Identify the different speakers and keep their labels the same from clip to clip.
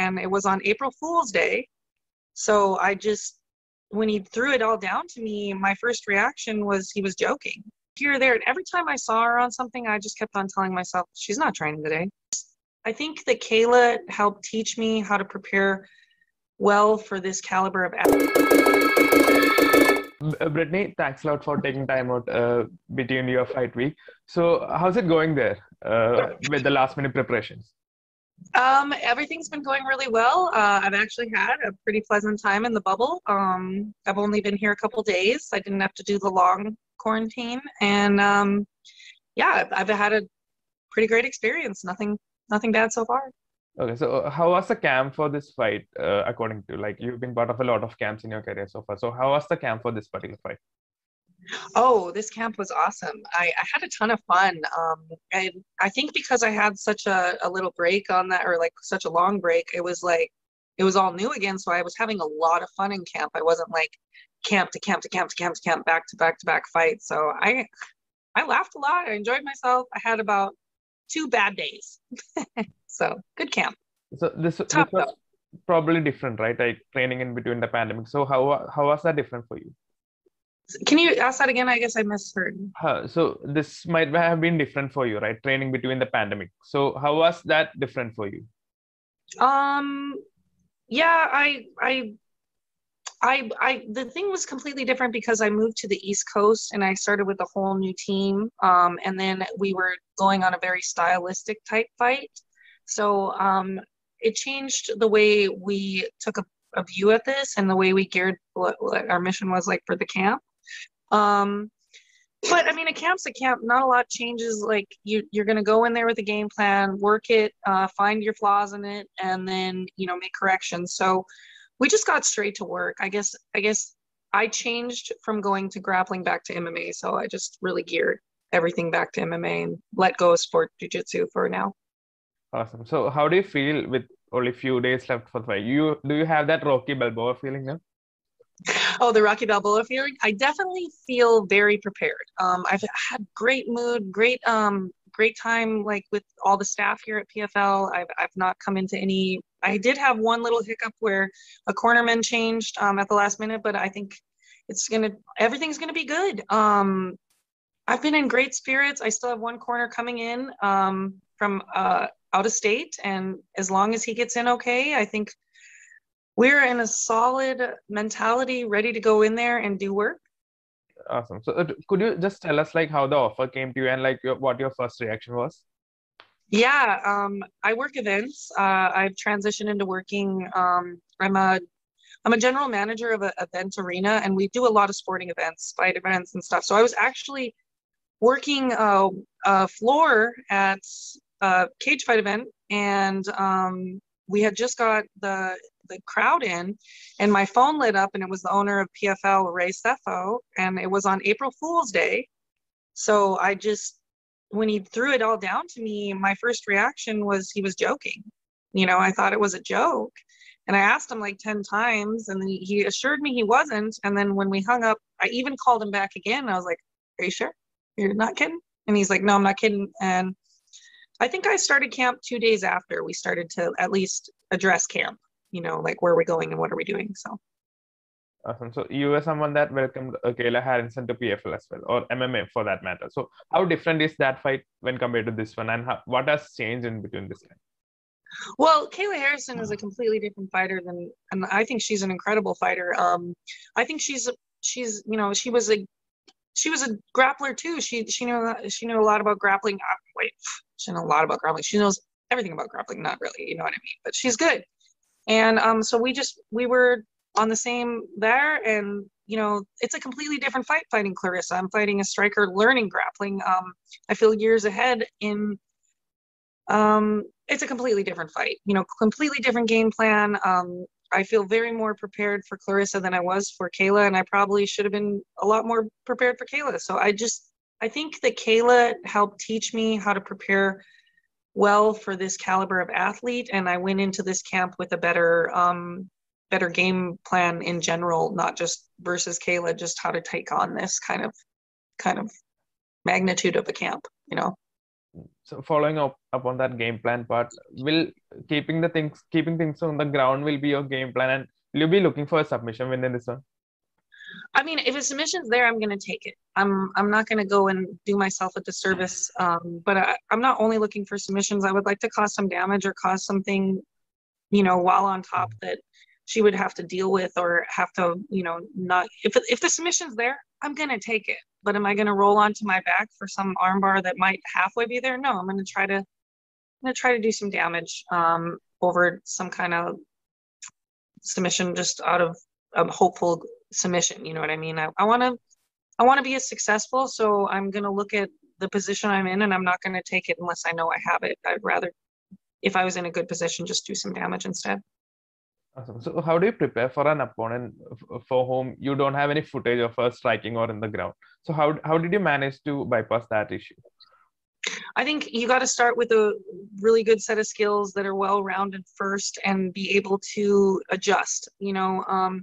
Speaker 1: and it was on April Fool's Day. So I just, when he threw it all down to me, my first reaction was he was joking. Here, there, and every time I saw her on something, I just kept on telling myself, she's not training today. I think that Kayla helped teach me how to prepare well for this caliber of.
Speaker 2: Uh, Brittney, thanks a lot for taking time out uh, between your fight week. So, how's it going there uh, with the last minute preparations?
Speaker 1: Um, everything's been going really well. Uh, I've actually had a pretty pleasant time in the bubble. Um, I've only been here a couple days. I didn't have to do the long quarantine, and um, yeah, I've, I've had a pretty great experience. Nothing, nothing bad so far.
Speaker 2: Okay, so uh, how was the camp for this fight, uh, according to like you've been part of a lot of camps in your career so far. So how was the camp for this particular fight?
Speaker 1: Oh, this camp was awesome. I, I had a ton of fun. Um, and I think because I had such a, a little break on that, or like such a long break, it was like it was all new again. So I was having a lot of fun in camp. I wasn't like camp to camp to camp to camp to camp, back to back to back fights. So I I laughed a lot. I enjoyed myself. I had about two bad days. so good camp.
Speaker 2: So this, this was probably different, right? Like training in between the pandemic. So how how was that different for you?
Speaker 1: Can you ask that again? I guess I misheard.
Speaker 2: Uh, so this might have been different for you, right? Training between the pandemic. So how was that different for you?
Speaker 1: Um, yeah, I, I, I, I, the thing was completely different because I moved to the East Coast and I started with a whole new team. Um, and then we were going on a very stylistic type fight. So um, it changed the way we took a, a view at this and the way we geared what, what our mission was like for the camp. Um, but I mean, a camp's a camp. Not a lot changes. Like you, you're going to go in there with a game plan, work it, uh, find your flaws in it, and then you know make corrections. So we just got straight to work. I guess. I guess I changed from going to grappling back to MMA. So I just really geared everything back to MMA and let go of sport jujitsu for now.
Speaker 2: Awesome. So how do you feel with only few days left for the fight? You do you have that Rocky Balboa feeling now?
Speaker 1: Oh, the Rocky Balboa feeling. I definitely feel very prepared. Um, I've had great mood, great um, great time like with all the staff here at PFL. I've I've not come into any. I did have one little hiccup where a cornerman changed um, at the last minute, but I think it's gonna everything's gonna be good. Um, I've been in great spirits. I still have one corner coming in um, from uh, out of state, and as long as he gets in okay, I think we're in a solid mentality, ready to go in there and do work.
Speaker 2: Awesome. So, uh, could you just tell us like how the offer came to you and like your, what your first reaction was?
Speaker 1: Yeah, um, I work events. Uh, I've transitioned into working. Um, I'm a I'm a general manager of an event arena, and we do a lot of sporting events, fight events, and stuff. So I was actually working uh, a floor at a cage fight event, and um, we had just got the the crowd in and my phone lit up and it was the owner of PFL, Ray Sefo, and it was on April Fool's Day. So I just, when he threw it all down to me, my first reaction was he was joking. You know, I thought it was a joke. And I asked him like 10 times and he assured me he wasn't. And then when we hung up, I even called him back again. I was like, Are you sure? You're not kidding? And he's like, No, I'm not kidding. And I think I started camp two days after we started to at least address camp you know, like where are we going and what are we doing? So.
Speaker 2: Awesome. So you were someone that welcomed uh, Kayla Harrison to PFL as well, or MMA for that matter. So how different is that fight when compared to this one, and how, what has changed in between this time?
Speaker 1: Well, Kayla Harrison is a completely different fighter than, and I think she's an incredible fighter. Um, I think she's she's you know she was a she was a grappler too. She she knew she knew a lot about grappling. Wait, she knows a lot about grappling. She knows everything about grappling. Not really, you know what I mean. But she's good and um, so we just we were on the same there and you know it's a completely different fight fighting Claressa. i'm fighting a striker learning grappling um, i feel years ahead in um, it's a completely different fight you know completely different game plan um, i feel very more prepared for Claressa than i was for kayla and i probably should have been a lot more prepared for kayla so i just i think that kayla helped teach me how to prepare well for this caliber of athlete and i went into this camp with a better um, better game plan in general not just versus kayla just how to take on this kind of kind of magnitude of a camp you know
Speaker 2: so following up upon that game plan part, will keeping the things keeping things on the ground will be your game plan, and will you be looking for a submission win in this one?
Speaker 1: I mean, if a submission's there, I'm gonna take it. I'm I'm not gonna go and do myself a disservice. Um, but I, I'm not only looking for submissions. I would like to cause some damage or cause something, you know, while on top that she would have to deal with or have to, you know, not if if the submission's there, I'm gonna take it. But am I gonna roll onto my back for some armbar that might halfway be there? No, I'm gonna try to I'm gonna try to do some damage um, over some kind of submission just out of a hopeful submission. You know what I mean? I, I want to I want to be as successful, so I'm gonna look at the position I'm in, and I'm not gonna take it unless I know I have it. I'd rather, if I was in a good position, just do some damage instead.
Speaker 2: Awesome. So, how do you prepare for an opponent for whom you don't have any footage of her striking or in the ground? So, how how did you manage to bypass that issue?
Speaker 1: I think you got to start with a really good set of skills that are well rounded first, and be able to adjust. You know, um,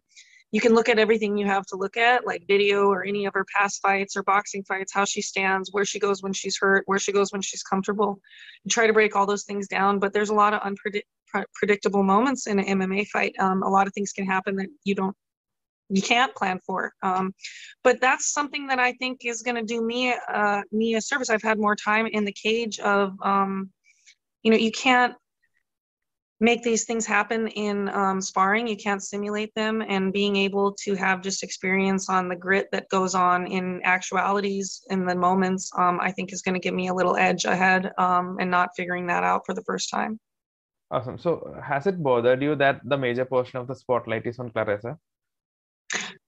Speaker 1: you can look at everything you have to look at, like video or any of her past fights or boxing fights, how she stands, where she goes when she's hurt, where she goes when she's comfortable. Try to break all those things down, but there's a lot of unpredictable moments in an MMA fight. Um, a lot of things can happen that you don't you can't plan for. Um, but that's something that I think is going to do me uh, me a service. I've had more time in the cage of, um, you know, you can't make these things happen in um, sparring. You can't simulate them, and being able to have just experience on the grit that goes on in actualities in the moments, um, I think is going to give me a little edge ahead, um, and not figuring that out for the first time.
Speaker 2: Awesome. So, has it bothered you that the major portion of the spotlight is on Claressa?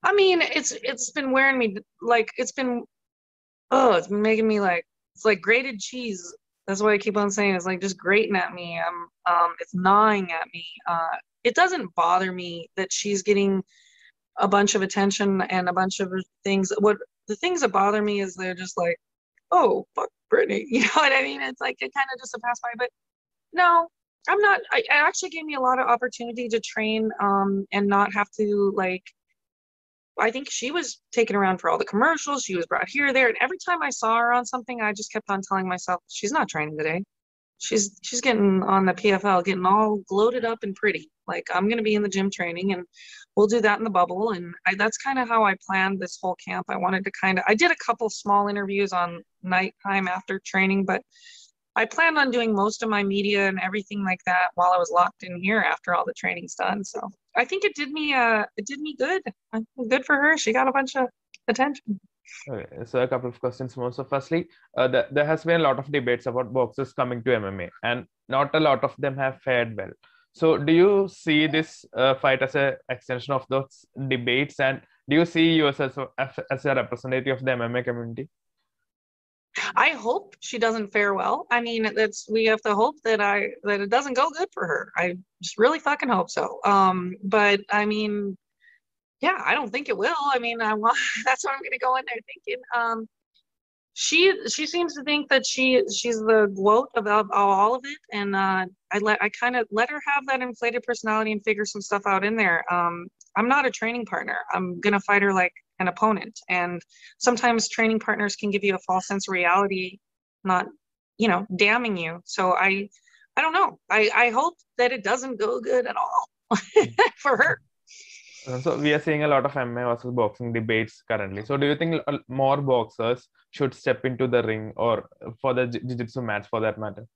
Speaker 1: I mean, it's it's been wearing me like it's been, oh, it's been making me like it's like grated cheese that's what I keep on saying. It's like just grating at me. Um, um, it's gnawing at me. Uh, it doesn't bother me that she's getting a bunch of attention and a bunch of things. What the things that bother me is they're just like, oh, fuck Brittney. You know what I mean? It's like it kind of just a pass by. But no, I'm not. I, it actually gave me a lot of opportunity to train um, and not have to like I think she was taken around for all the commercials. She was brought here, there, and every time I saw her on something, I just kept on telling myself, she's not training today. She's she's getting on the PFL, getting all gloated up and pretty. Like I'm gonna be in the gym training, and we'll do that in the bubble. And I, that's kind of how I planned this whole camp. I wanted to kind of I did a couple small interviews on nighttime after training, but I planned on doing most of my media and everything like that while I was locked in here after all the training's done. So I think it did me uh it did me good. Good for her. She got a bunch of attention.
Speaker 2: Okay, so a couple of questions more. So, firstly, uh, the, there has been a lot of debates about boxers coming to MMA, and not a lot of them have fared well. So, do you see this uh, fight as an extension of those debates, and do you see yourself as, as a representative of the MMA community?
Speaker 1: I hope she doesn't fare well. I mean, that's we have to hope that I that it doesn't go good for her. I just really fucking hope so. Um, but I mean, yeah, I don't think it will. I mean, I want that's what I'm gonna go in there thinking. Um, she she seems to think that she she's the GOAT of, of all of it, and uh, I let I kind of let her have that inflated personality and figure some stuff out in there. Um, I'm not a training partner. I'm gonna fight her like an opponent. And sometimes training partners can give you a false sense of reality, not, you know, damning you. So I, I don't know. I, I hope that it doesn't go good at all for her.
Speaker 2: Uh, so we are seeing a lot of MMA versus boxing debates currently. So do you think more boxers should step into the ring or for the jiu-jitsu match for that matter?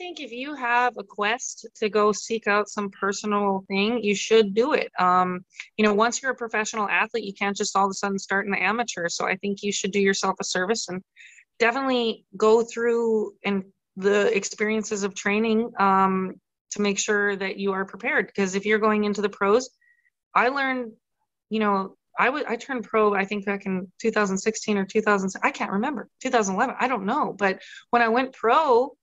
Speaker 1: I think if you have a quest to go seek out some personal thing, you should do it. Um, you know, once you're a professional athlete, you can't just all of a sudden start in the amateur. So I think you should do yourself a service and definitely go through and the experiences of training um, to make sure that you are prepared. Because if you're going into the pros, I learned, you know, I would I turned pro I think back in 2016 or 2000 I can't remember 2011 I don't know but when I went pro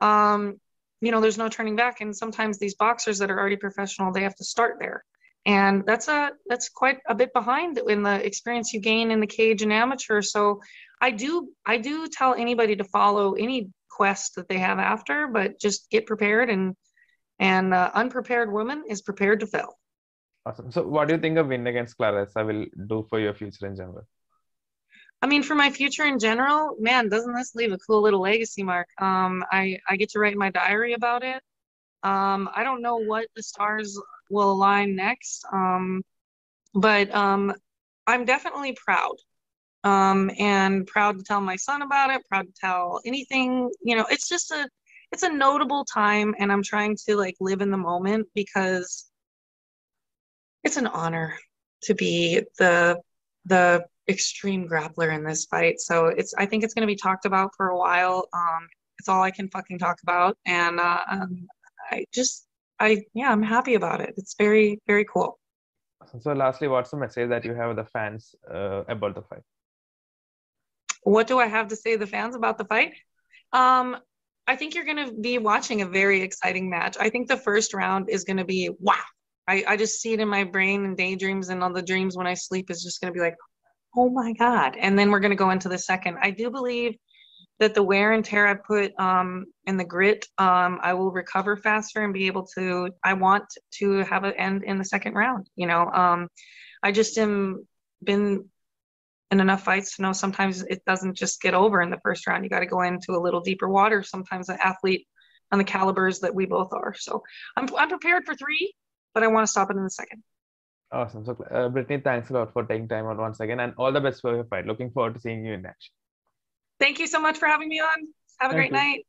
Speaker 1: um, you know, there's no turning back. And sometimes these boxers that are already professional, they have to start there. And that's a that's quite a bit behind in the experience you gain in the cage and amateur. So I do I do tell anybody to follow any quest that they have after, but just get prepared and and uh, unprepared woman is prepared to fail.
Speaker 2: Awesome. So what do you think of win against Claressa will do for your future in general?
Speaker 1: I mean, for my future in general, man, doesn't this leave a cool little legacy mark? Um, I I get to write my diary about it. Um, I don't know what the stars will align next, um, but um, I'm definitely proud. Um, and proud to tell my son about it. Proud to tell anything. You know, it's just a it's a notable time, and I'm trying to like live in the moment because it's an honor to be the the extreme grappler in this fight. So it's I think it's going to be talked about for a while. Um, it's all I can fucking talk about, and uh, um, I just I yeah I'm happy about it. It's very very cool.
Speaker 2: So lastly, what's the message that you have the fans uh, about the fight?
Speaker 1: What do I have to say to the fans about the fight? Um, I think you're going to be watching a very exciting match. I think the first round is going to be wow. I, I just see it in my brain and daydreams and all the dreams when I sleep is just going to be like, oh my God. And then we're going to go into the second. I do believe that the wear and tear I put um, in the grit, um, I will recover faster and be able to. I want to have an end in the second round. You know, um, I just am been in enough fights to know sometimes it doesn't just get over in the first round. You got to go into a little deeper water. Sometimes an athlete on the calibers that we both are. So I'm I'm prepared for three, but I want to stop it in the second.
Speaker 2: Awesome. So, uh, Brittney, thanks a lot for taking time out once again, and all the best for your fight. Looking forward to seeing you in action.
Speaker 1: Thank you so much for having me on. Have a Thank great you. night.